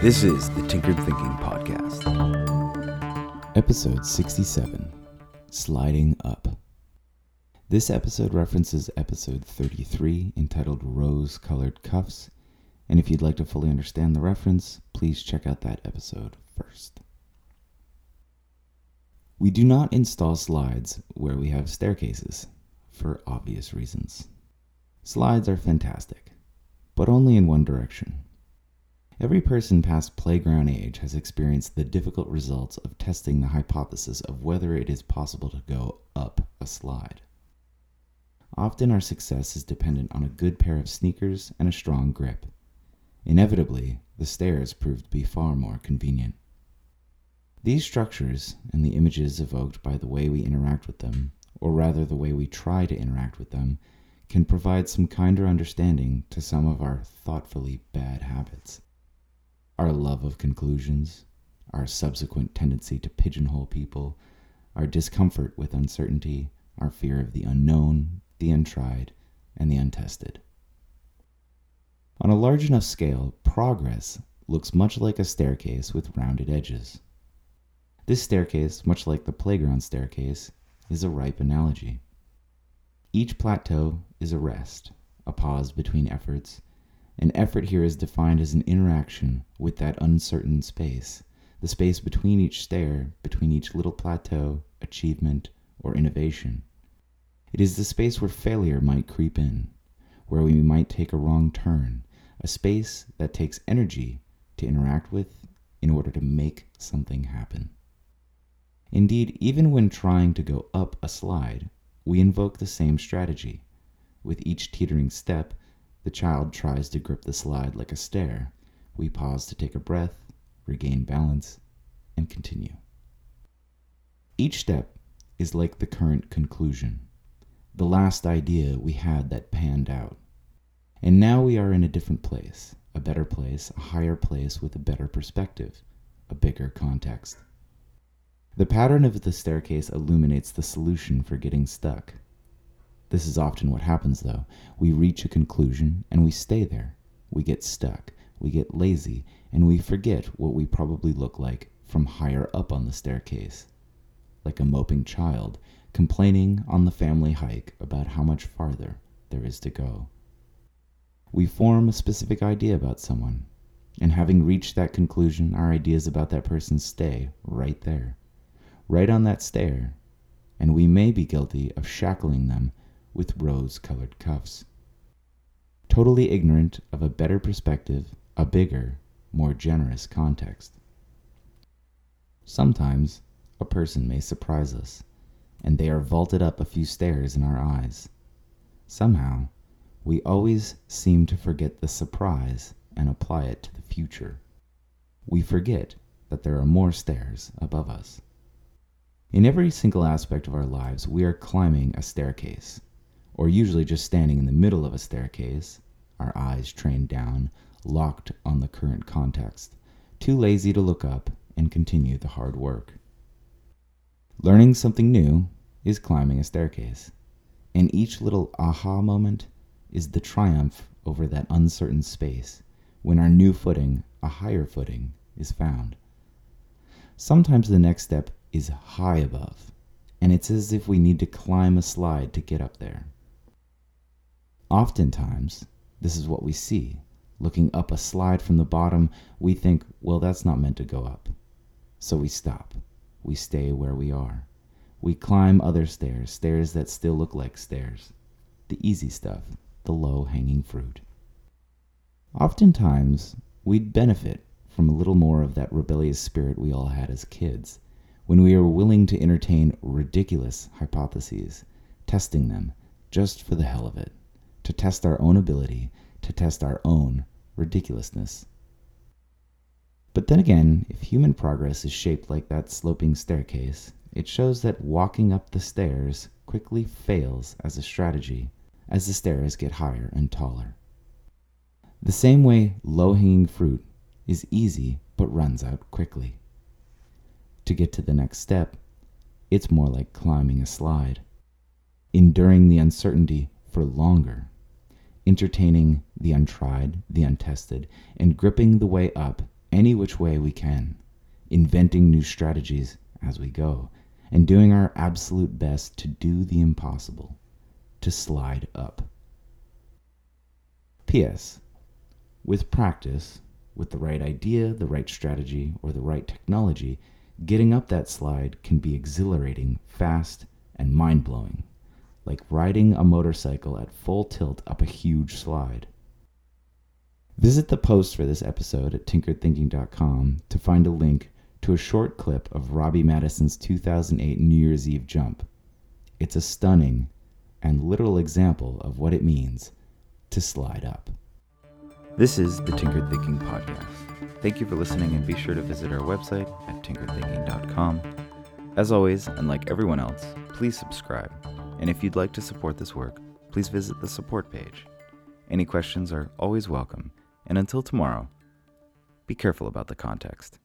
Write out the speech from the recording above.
This is the Tinkered Thinking Podcast. Episode 67 Sliding Up. This episode references episode 33 entitled Rose Colored Cuffs, and if you'd like to fully understand the reference, please check out that episode first. We do not install slides where we have staircases, for obvious reasons. Slides are fantastic, but only in one direction. Every person past playground age has experienced the difficult results of testing the hypothesis of whether it is possible to go up a slide. Often our success is dependent on a good pair of sneakers and a strong grip. Inevitably, the stairs prove to be far more convenient. These structures and the images evoked by the way we interact with them, or rather the way we try to interact with them, can provide some kinder understanding to some of our thoughtfully bad habits our love of conclusions, our subsequent tendency to pigeonhole people, our discomfort with uncertainty, our fear of the unknown, the untried, and the untested. On a large enough scale, progress looks much like a staircase with rounded edges. This staircase, much like the playground staircase, is a ripe analogy. Each plateau is a rest, a pause between efforts, an effort here is defined as an interaction with that uncertain space, the space between each stair, between each little plateau, achievement, or innovation. It is the space where failure might creep in, where we might take a wrong turn, a space that takes energy to interact with in order to make something happen. Indeed, even when trying to go up a slide, we invoke the same strategy. With each teetering step, the child tries to grip the slide like a stair. We pause to take a breath, regain balance, and continue. Each step is like the current conclusion, the last idea we had that panned out. And now we are in a different place, a better place, a higher place with a better perspective, a bigger context. The pattern of the staircase illuminates the solution for getting stuck. This is often what happens, though. We reach a conclusion and we stay there. We get stuck, we get lazy, and we forget what we probably look like from higher up on the staircase. Like a moping child complaining on the family hike about how much farther there is to go. We form a specific idea about someone, and having reached that conclusion, our ideas about that person stay right there, right on that stair, and we may be guilty of shackling them with rose colored cuffs. Totally ignorant of a better perspective, a bigger, more generous context. Sometimes a person may surprise us, and they are vaulted up a few stairs in our eyes. Somehow, we always seem to forget the surprise and apply it to the future. We forget that there are more stairs above us. In every single aspect of our lives, we are climbing a staircase or usually just standing in the middle of a staircase, our eyes trained down, locked on the current context, too lazy to look up and continue the hard work. Learning something new is climbing a staircase, and each little aha moment is the triumph over that uncertain space when our new footing, a higher footing, is found. Sometimes the next step is high above, and it's as if we need to climb a slide to get up there. Oftentimes, this is what we see. Looking up a slide from the bottom, we think, well, that's not meant to go up. So we stop. We stay where we are. We climb other stairs, stairs that still look like stairs. The easy stuff, the low hanging fruit. Oftentimes, we'd benefit from a little more of that rebellious spirit we all had as kids, when we are willing to entertain ridiculous hypotheses, testing them just for the hell of it to test our own ability, to test our own ridiculousness. But then again, if human progress is shaped like that sloping staircase, it shows that walking up the stairs quickly fails as a strategy as the stairs get higher and taller. The same way low hanging fruit is easy but runs out quickly. To get to the next step, it's more like climbing a slide, enduring the uncertainty for longer entertaining the untried, the untested, and gripping the way up any which way we can, inventing new strategies as we go, and doing our absolute best to do the impossible, to slide up. P.S. With practice, with the right idea, the right strategy, or the right technology, getting up that slide can be exhilarating, fast, and mind blowing, like riding a motorcycle at full tilt up a huge slide. Visit the post for this episode at tinkeredthinking.com to find a link to a short clip of Robbie Maddison's 2008 New Year's Eve jump. It's a stunning and literal example of what it means to slide up. This is the Tinkered Thinking Podcast. Thank you for listening and be sure to visit our website at tinkeredthinking.com. As always, and like everyone else, please subscribe. And if you'd like to support this work, please visit the support page. Any questions are always welcome. And until tomorrow, be careful about the context.